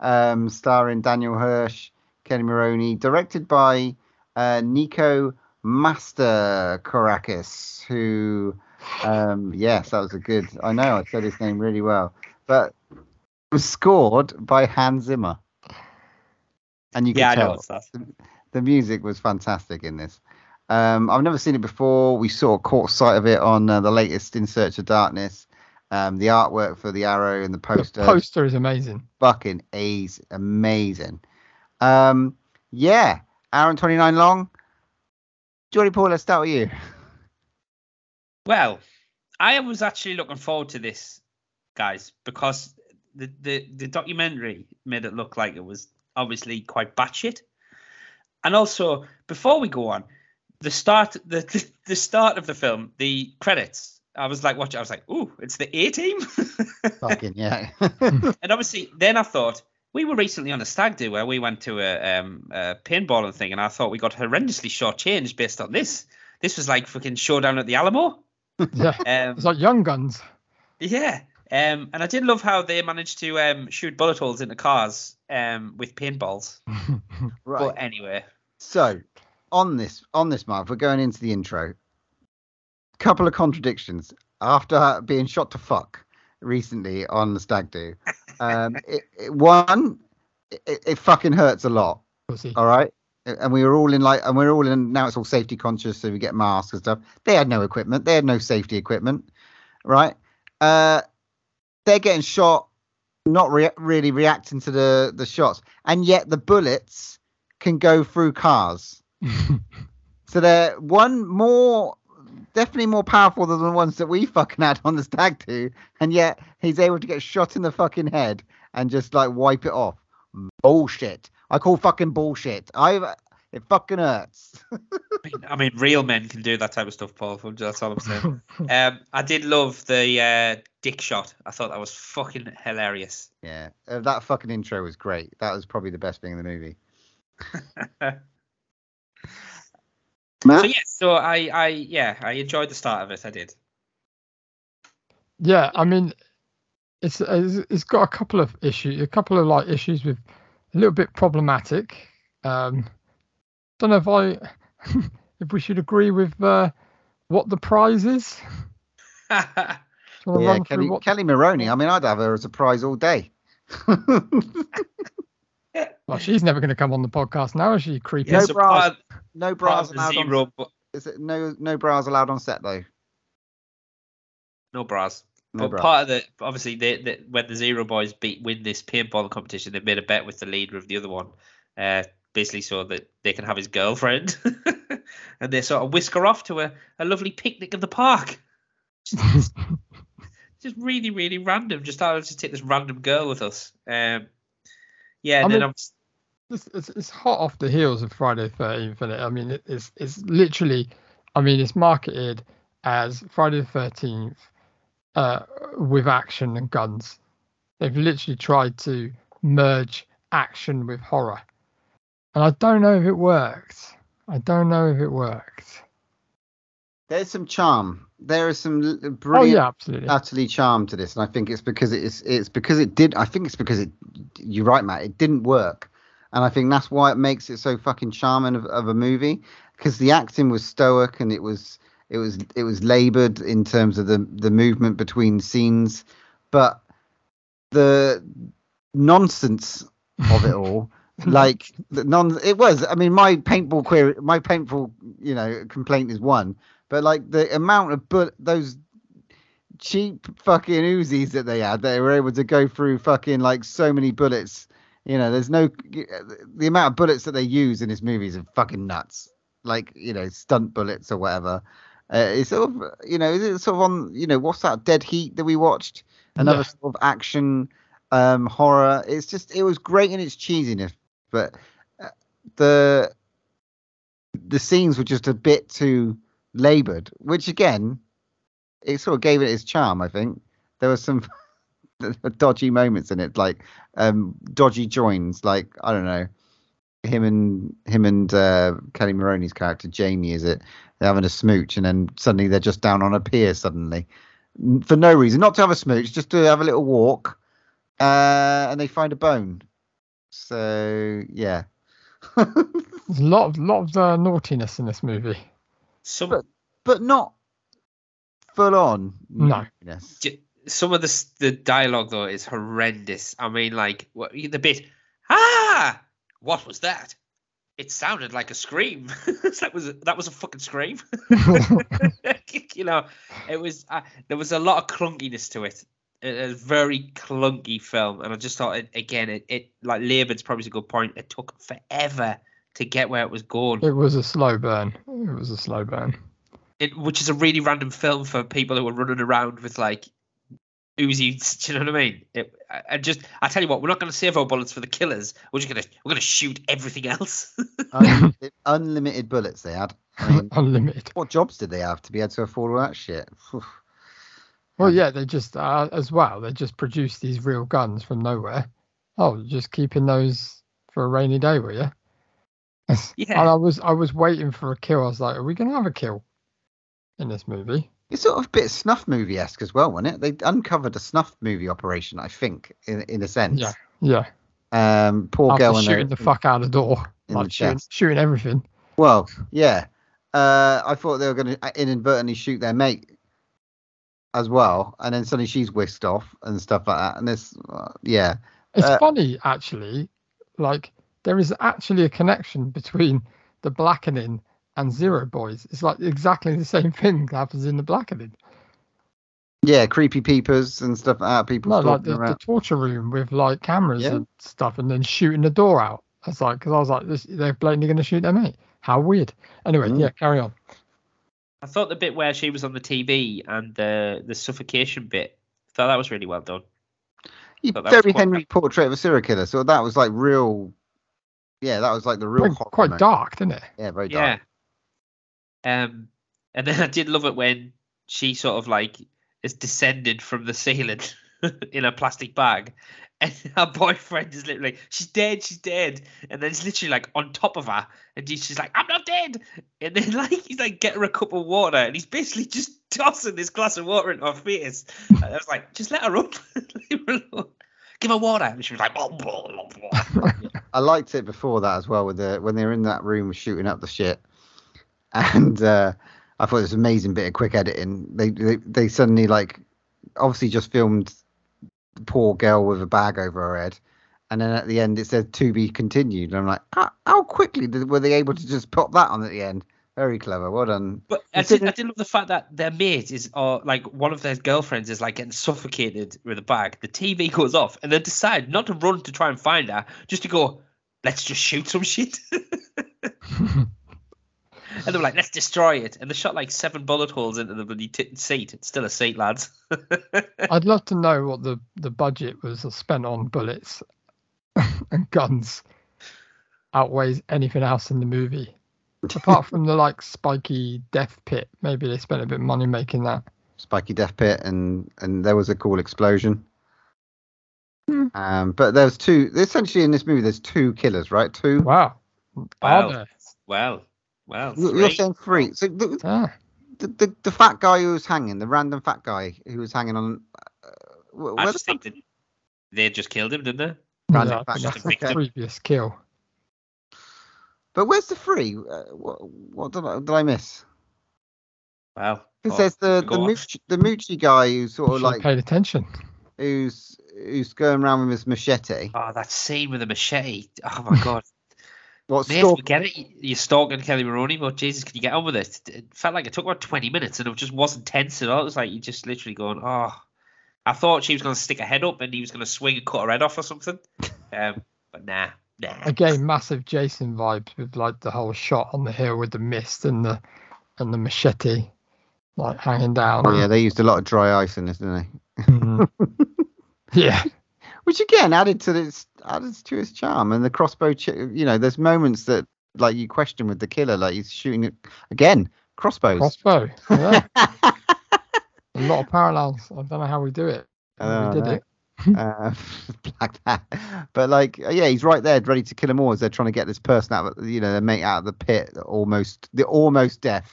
Um, starring Daniel Hirsch, Kelli Maroney, directed by uh, Nico Master Korakis, who, um, yes, that was a good. I know I said his name really well, but was scored by Hans Zimmer. And you can Yeah, tell the, the music was fantastic in this. Um, I've never seen it before. We sort of caught sight of it on uh, the latest In Search of Darkness. Um, the artwork for the arrow and the The poster, poster is amazing. fucking A's amazing. Um, yeah, hour and 29 long. Jordy Paul, let's start with you. Well, I was actually looking forward to this, guys, because the, the, the documentary made it look like it was obviously quite batshit. And also, before we go on, the start the, the, the start of the film, the credits, I was like watching, I was like, ooh, it's the A team. fucking yeah. and obviously, then I thought we were recently on a stag do where we went to a, um, a paintballing thing, and I thought we got horrendously shortchanged based on this. This was like fucking showdown at the Alamo. Yeah, Um, it's like Young Guns. yeah. Um, and I did love how they managed to um, shoot bullet holes into cars um, with paintballs. right. But anyway, So, on this on this month, we're going into the intro. Couple of contradictions after being shot to fuck recently on the stag do. Um, it, it, one, it, it fucking hurts a lot. Pussy. All right, and we were all in like, and we're all in now. It's all safety conscious, so we get masks and stuff. They had no equipment. They had no safety equipment, right? Uh, they're getting shot, not rea- really reacting to the the shots, and yet the bullets can go through cars. So they're one more, definitely more powerful than the ones that we fucking had on the stag do, and yet he's able to get shot in the fucking head and just like wipe it off. Bullshit. I call fucking bullshit. I it fucking hurts. I mean, I mean, real men can do that type of stuff, Paul. That's all I'm saying. um, I did love the uh, dick shot. I thought that was fucking hilarious. yeah, uh, that fucking intro was great. That was probably the best thing in the movie. So yeah, so I, I, yeah, I enjoyed the start of it. I did. Yeah, I mean, it's it's it's got a couple of issues, a couple of like issues with a little bit problematic. Um, don't know if I if we should agree with uh, what the prize is. Do Yeah, Kelly, what- Kelli Maroney. I mean, I'd have her as a prize all day. Well, she's never going to come on the podcast now, is she? Creepy. no so bras. part no part bras of the allowed zero, on. but Is it no no bras allowed on set though? no bras. No but bras. part of the obviously they, they, when the Zero Boys beat win this paintball competition, they made a bet with the leader of the other one, uh, basically so that they can have his girlfriend, and they sort of whisk her off to a, a lovely picnic in the park. Just, just really really random. Just thought I'd just take this random girl with us. Um, yeah, I then mean- it's, it's, it's hot off the heels of Friday the 13th, isn't it? I mean, it, it's it's literally, I mean, it's marketed as Friday the 13th uh, with action and guns. They've literally tried to merge action with horror, and I don't know if it worked. I don't know if it worked. There's some charm. There is some l- uh, Oh brilliant, yeah, absolutely. utterly charm to this, and I think it's because it's it's because it did. I think it's because it. You're right, Matt. It didn't work, and I think that's why it makes it so fucking charming of, of a movie. Because the acting was stoic and it was it was it was laboured in terms of the the movement between scenes, but the nonsense of it all like the non it was i mean my paintball query my paintball you know complaint is one but like the amount of but those cheap fucking uzis that they had they were able to go through fucking like so many bullets. You know there's no the amount of bullets that they use in this movie is fucking nuts. Like you know stunt bullets or whatever. Uh, it's sort of you know it's sort of on you know what's that dead heat that we watched? Another Yeah. sort of action um horror. It's just it was great in its cheesiness but uh, the the scenes were just a bit too labored which again it sort of gave it its charm i think. There were some dodgy moments in it like um dodgy joins like i don't know him and him and uh, Kelli Maroney's character Jamie is it? They're having a smooch and then suddenly they're just down on a pier suddenly. For no reason not to have a smooch just to have a little walk uh, and they find a bone. So yeah. There's a lot of lot of uh, naughtiness in this movie. Some but but not full on No. naughtiness. j- some of the the dialogue though is horrendous. I mean, like what, the bit, ah, what was that? It sounded like a scream. that was a, that was a fucking scream. you know, it was uh, there was a lot of clunkiness to it. It, a very clunky film, and I just thought it, again, it, it like Laban's probably a good point. It took forever to get where it was going. It was a slow burn. It was a slow burn. it, which is a really random film for people who are running around with like Uzis. Do you know what I mean? It, I, I just, I tell you what, we're not going to save our bullets for the killers. We're just gonna, we're gonna shoot everything else. unlimited, unlimited bullets they had I mean, Unlimited. what jobs did they have to be able to afford all that shit Well, yeah, they just uh, as well. They just produced these real guns from nowhere. Oh, just keeping those for a rainy day, were you? Yeah. And I was I was waiting for a kill. I was like, are we gonna have a kill in this movie? It's sort of a bit snuff movie esque as well, wasn't it? They uncovered a snuff movie operation, I think, in in a sense. Yeah, yeah. Um, poor After girl in shooting the, the fuck out of the door, in the like shooting, chest. shooting everything. Well, yeah. Uh, I thought they were going to inadvertently shoot their mate as well, and then suddenly she's whisked off and stuff like that. And this, uh, yeah, It's Uh, funny actually. Like there is actually a connection between the blackening and Zero Boys. It's like exactly the same thing that happens in the blackening. yeah, creepy peepers and stuff like that. People No, like stalking the, the torture room with like cameras Yeah. and stuff, and then shooting the door out. That's like because I was like, this, they're blatantly going to shoot their mate. How weird. Anyway, Mm. yeah, carry on. I thought the bit where she was on the TV and the the suffocation bit, I thought that was really well done. You- thought that very quite- Henry portrait of a serial killer. So that was like real. Yeah, that was like the real Quite, horror quite dark, didn't it? Yeah, very dark. Yeah. Um, and then I did love it when she sort of like is descended from the ceiling in a plastic bag, and her boyfriend is literally, she's dead, she's dead, and then it's literally like on top of her, and she's she's like, I'm not dead, and then like he's like, get her a cup of water, and he's basically just tossing this glass of water in her face. And I was like, just let her up, Leave her alone. Give her water, and she was like, blah, blah, blah, blah. I liked it before that as well with the when they were in that room shooting up the shit, and uh, I thought it was an amazing bit of quick editing. They they, they suddenly like obviously just filmed the poor girl with a bag over her head, and then at the end it said to be continued. And I'm like, how, how quickly did, were they able to just pop that on at the end? Very clever. Well done. But I did, I did love the fact that their mate is, or like one of their girlfriends is like getting suffocated with a bag. The TV goes off, and they decide not to run to try and find her, just to go, let's just shoot some shit. and they were like, let's destroy it. And they shot like seven bullet holes into the bloody t- seat. It's still a seat, lads. I'd love to know what the, the budget was spent on bullets and guns outweighs anything else in the movie. Apart from the like spiky death pit, maybe they spent a bit of money making that. Spiky Death Pit, and and there was a cool explosion. Um, but there's two. Essentially, in this movie, there's two killers, right? Two. Wow. Wow. Well, well. You- You're saying three. So the, Ah. the, the the fat guy who was hanging, the random fat guy who was hanging on. Uh, wh- I just the think that they just killed him, didn't they? Random Yeah, fact that's check. Okay. previous kill. But where's the free? Uh, what what did I, did I miss? Wow. Because there's the the on. Moochie, the Moochie guy who's sort of like paid attention. who's who's going around with his machete. Oh, that scene with the machete. Oh my god. What Mate, stalk- get it. You're stalking Kelli Maroney, but Jesus, can you get on with it? It felt like it took about 20 minutes and it just wasn't tense at all. It was like you just literally going, oh. I thought she was going to stick her head up and he was going to swing and cut her head off or something. Um, but nah, nah. Again, massive Jason vibes with like the whole shot on the hill with the mist and the and the machete like hanging down. Oh yeah, they used a lot of dry ice in this, didn't they? Mhm. yeah. Which again added to this added to its charm and the crossbow. Ch- you know, there's moments that like you question with the killer, like he's shooting it again crossbows. Crossbow. Yeah. a lot of parallels. I don't know how we do it. Oh, we did no. it. uh, like that. But like, yeah, he's right there, ready to kill them all as they're trying to get this person out, of, you know, their mate out of the pit, almost, the almost death,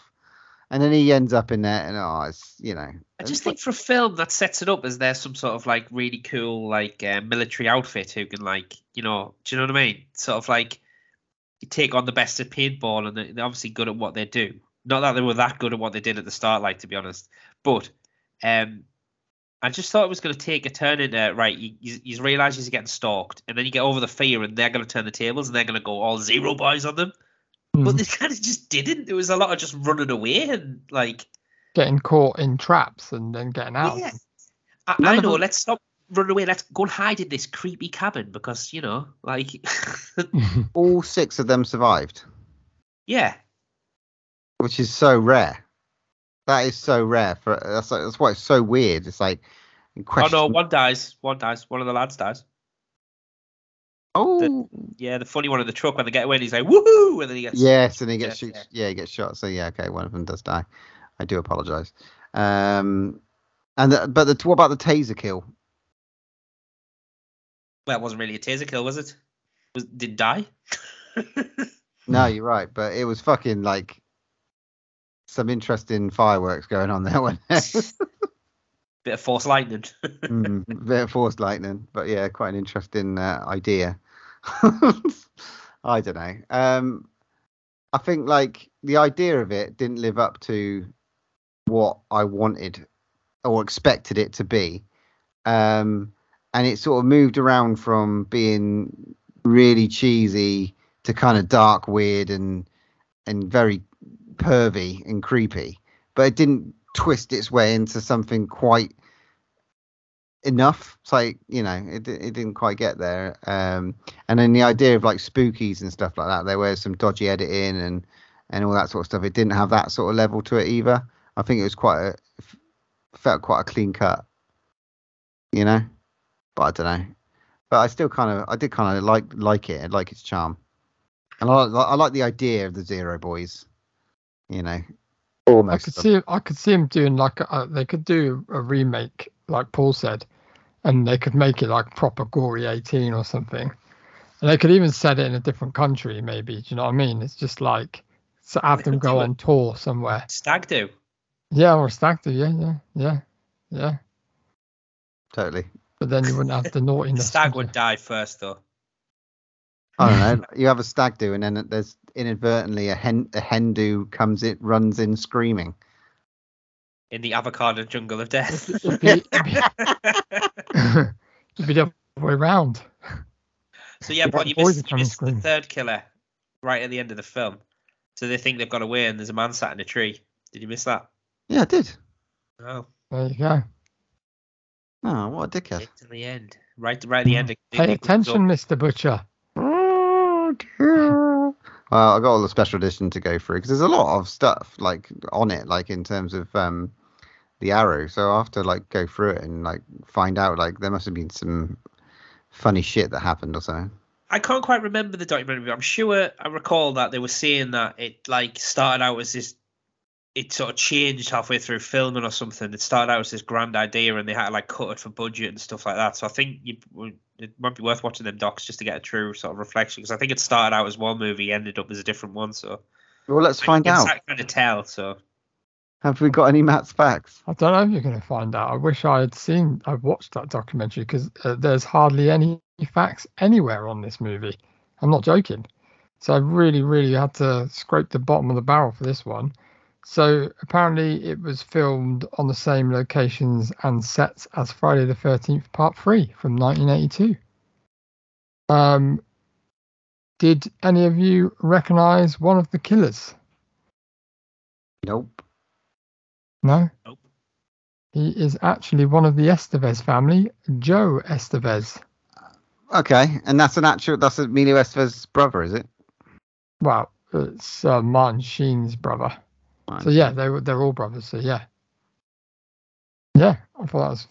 and then he ends up in there, and oh, it's you know, I just think for a film that sets it up as there's some sort of like really cool like uh, military outfit who can like you know do you know what I mean? Sort of like you take on the best at paintball and they're obviously good at what they do. Not that they were that good at what they did at the start, like to be honest, but um, I just thought it was going to take a turn into right. You, you, you realise he's getting stalked, and then you get over the fear, and they're going to turn the tables, and they're going to go all zero boys on them. But hmm. they kind of just didn't. There was a lot of just running away and like Getting caught in traps and then getting out. Yeah. I, I know. them- Let's stop running away. Let's go and hide in this creepy cabin because you know, like, all six of them survived, yeah, which is so rare. That is so rare for that's that's why it's so weird. It's like Oh no, one dies. One dies. One of the lads dies. Oh, Yeah, the funny one in the truck when they get away, and he's like, "Woohoo!" and then he gets yes, and he gets Yeah, shoots. Yeah, he gets shot. So yeah, okay, one of them does die. I do apologize. Um, and the, but the, what about the taser kill? Well, it wasn't really a taser kill, was it? Was did die? No, you're right, but it was fucking like some interesting fireworks going on there. When Bit of force lightning. mm, bit of forced lightning, but yeah, quite an interesting uh, idea. I don't know. Um, I think like the idea of it didn't live up to what I wanted or expected it to be, um, and it sort of moved around from being really cheesy to kind of dark, weird, and and very pervy and creepy, but it didn't twist its way into something quite enough. It's like you know, it it didn't quite get there. Um, and then the idea of like spookies and stuff like that, there was some dodgy editing and and all that sort of stuff. It didn't have that sort of level to it either. I think it was quite a felt quite a clean cut, you know. But I don't know. But I still kind of I did kind of like like it. I like its charm, and I I like the idea of the Zero Boys. You know, I could see I could see him doing like a, they could do a remake like Paul said, and they could make it like proper gory 18 or something, and they could even set it in a different country maybe. Do you know what I mean? It's just like so have them go on tour somewhere. Stag do. Yeah, or stag do. Yeah, yeah, yeah, yeah. totally. But then you wouldn't have the The naughtiness. stag would die first, though. I don't know. You have a stag do, and then there's inadvertently a hen a hen do comes in, runs in screaming. in the avocado jungle of death. It'd be, it'd be, it'd be the other way around. So yeah, but you missed, you missed the third killer right at the end of the film. So they think they've got away, and there's a man sat in a tree. Did you miss that? Yeah, I did. Oh, There you go. Oh, what a dickhead. to the end, right, right at the end. Pay attention, Mr. Butcher. Oh, I got all the special edition to go through because there's a lot of stuff like on it, like in terms of um the arrow. So I have to like go through it and like find out like there must have been some funny shit that happened or something. I can't quite remember the documentary. I'm sure I recall that they were saying that it like started out as this. It sort of changed halfway through filming or something. It started out as this grand idea, and they had to like cut it for budget and stuff like that. So I think you, it might be worth watching them docs just to get a true sort of reflection. Because I think it started out as one movie, ended up as a different one. So Well, let's find it's out. that kind of tell. So Have we got any Matt's facts? I don't know if you're going to find out. I wish I had seen, I've watched that documentary because uh, there's hardly any facts anywhere on this movie. I'm not joking. So I really, really had to scrape the bottom of the barrel for this one. So apparently it was filmed on the same locations and sets as Friday the 13th Part 3 from 1982. Um, did any of you recognize one of the killers? Nope. No? Nope. He is actually one of the Estevez family, Joe Estevez. Okay, and that's an actual that's Emilio Estevez's brother, is it? Well, it's uh, Martin Sheen's brother. So yeah, they were they're all brothers. So yeah, yeah. I thought that was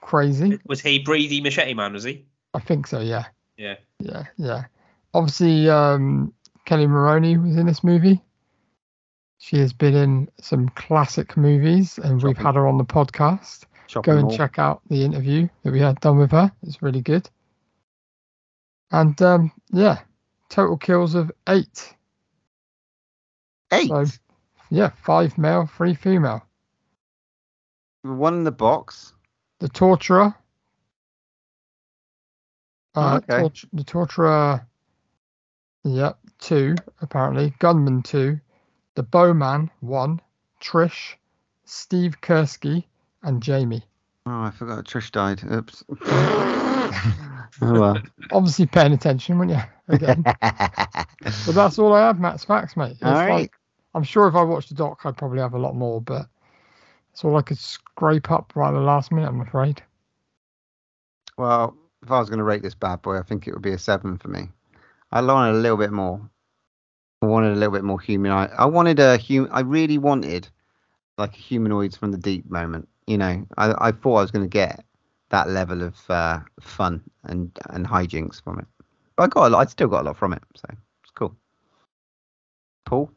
crazy. was he Breathy Machete Man? Was he? I think so. Yeah, Yeah. yeah, yeah. Obviously, um, Kelli Maroney was in this movie. She has been in some classic movies, and we've had her on the podcast. Shopping Go and mall. check out the interview that we had done with her. It's really good. And um, yeah, total kills of eight. Eight. So, yeah, five male, three female. One in the box. The torturer. Oh, Uh, okay. tort- the torturer. Yep, two apparently. Gunman two. The bowman one. Trish, Steve Kursky, and Jamie. Oh, I forgot Trish died. Oops. oh well. Obviously paying attention, weren't you? Again. but that's all I have, Matt's facts, mate. It's All right. like- I'm sure if I watched the doc, I'd probably have a lot more, but it's all I could scrape up right at the last minute, I'm afraid. Well, if I was going to rate this bad boy, I think it would be a seven for me. I wanted a little bit more. I wanted a little bit more human. I, I wanted a human. I really wanted like a humanoids from the deep moment. You know, I, I thought I was going to get that level of uh, fun and and hijinks from it. But I got a lot. I still got a lot from it, so it's cool. Paul.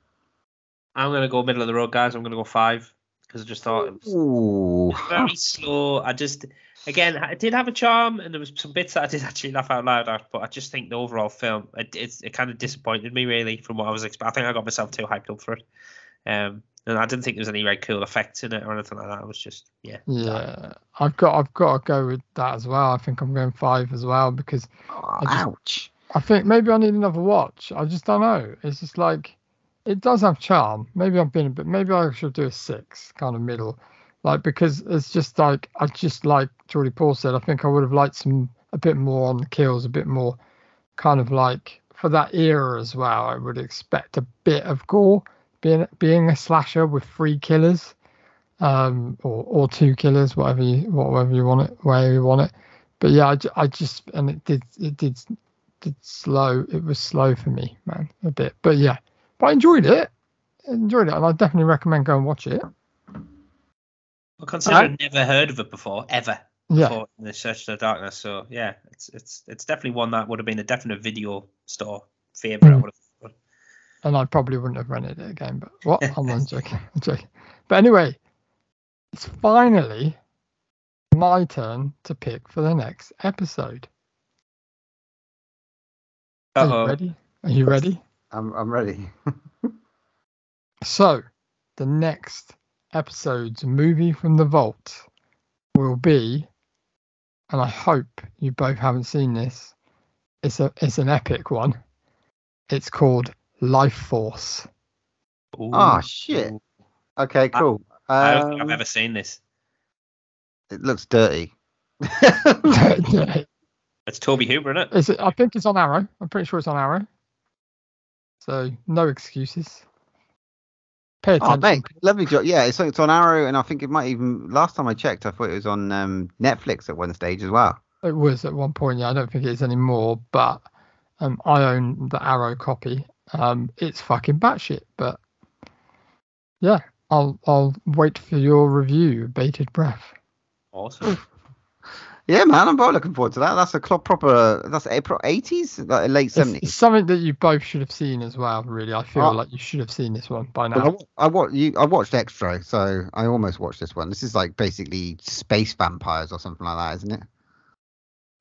I'm gonna go middle of the road, guys. I'm gonna go five because I just thought it was Ooh. very slow. I just, again, it did have a charm, and there was some bits that I did actually laugh out loud at. But I just think the overall film, it it, it kind of disappointed me really from what I was expecting. I think I got myself too hyped up for it, um, and I didn't think there was any very cool effects in it or anything like that. It was just, yeah, Yeah, I've got I've got to go with that as well. I think I'm going five as well because I just, Ouch. I think maybe I need another watch. I just don't know. It's just like it does have charm. Maybe I've been a bit. Maybe I should do a six, kind of middle, like because it's just like I just like Jordy Paul said. I think I would have liked some a bit more on the kills, a bit more kind of like for that era as well. I would expect a bit of gore, being being a slasher with three killers, um, or or two killers, whatever you whatever you want it, wherever you want it. But yeah, I, I just and it did it did did slow. It was slow for me, man, a bit. But yeah, but I enjoyed it. Enjoyed it, and I definitely recommend go and watch it. Well, considering Alright. I've never heard of it before, ever. Yeah. Before in the Search of the Darkness. So yeah, it's it's it's definitely one that would have been a definite video store favorite. I Mm. would have. and I probably wouldn't have rented it again. But what? I'm not joking. I'm joking. But anyway, it's finally my turn to pick for the next episode. Are Uh-oh. you ready? Are you ready? I'm I'm ready. So, the next episode's movie from the vault will be, and I hope you both haven't seen this. It's a it's an epic one. It's called Lifeforce. Oh shit. Okay, cool. I don't think I've Um, ever seen this. It looks dirty. Yeah. It's Tobe Hooper, isn't it? Is it? I think it's on Arrow. I'm pretty sure it's on Arrow. So no excuses. Pay Oh, mate, lovely job. Yeah, it's it's on Arrow, and I think it might even. Last time I checked, I thought it was on um, Netflix at one stage as well. It was at one point. Yeah, I don't think it is anymore. But um, I own the Arrow copy. Um, it's fucking batshit. But yeah, I'll I'll wait for your review. Bated breath. Awesome. Yeah, man, I'm quite looking forward to that. That's a cl- proper. That's April 80s, like late It's, it's 70s. something that you both should have seen as well. Really, I feel Oh. like you should have seen this one by Well, I, now. I, wa- you, I watched Xtro, so I almost watched this one. This is like basically space vampires or something like that, isn't it?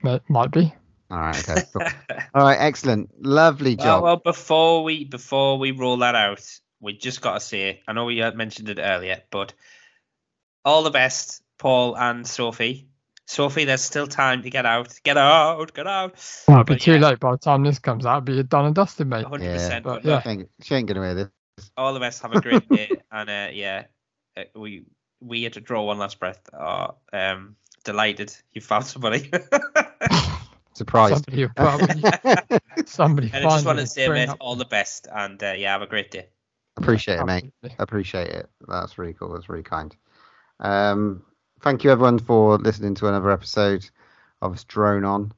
Might, might be. All right, okay. cool. All right, excellent, lovely job. well, before we before we roll that out, we just got to say, I know we uh, mentioned it earlier, but all the best, Paul and Sophie. Sophie, there's still time to get out. Get out, get out. It'll be But too yeah, late by the time this comes out. It'll be done and dusted, mate. 100%. yeah, but yeah. She ain't, she ain't gonna hear this. all the best. Have a great day, and uh, yeah, uh, we we had to draw one last breath. Are um, delighted you found somebody. Surprised. Somebody, will probably, somebody and I just want to say, mate, up- all the best, and uh, yeah, have a great day. Appreciate it, mate. Absolutely. Appreciate it. That's really cool. That's really kind. Um, thank you everyone for listening to another episode of Drone On.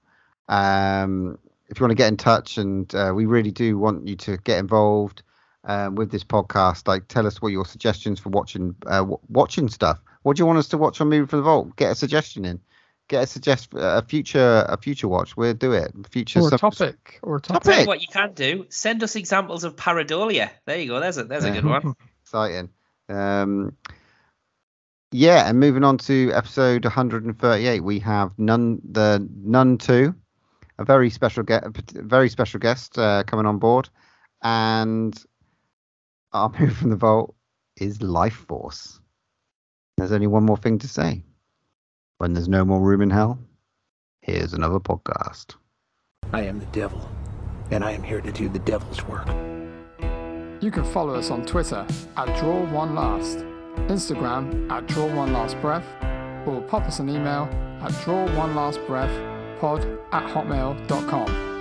Um, if you want to get in touch, and uh, we really do want you to get involved um, with this podcast, like tell us what your suggestions for watching uh, w- watching stuff. What do you want us to watch on Movie for the Vault? Get a suggestion in. Get a suggest a future a future watch. We'll do it. Future or a some- topic. Or a Tell topic. what you can do. Send us examples of pareidolia. There you go. There's a there's a good one. exciting. Um, yeah, and moving on to episode 138, we have none the none Two, a very special get, very special guest uh, coming on board, and our move from the vault is Lifeforce. There's only one more thing to say. When there's no more room in hell, here's another podcast. I am the devil, and I am here to do the devil's work. You can follow us on Twitter at Draw One Last, Instagram at Draw One Last Breath, or pop us an email at Draw One Last Breath pod at hotmail.com.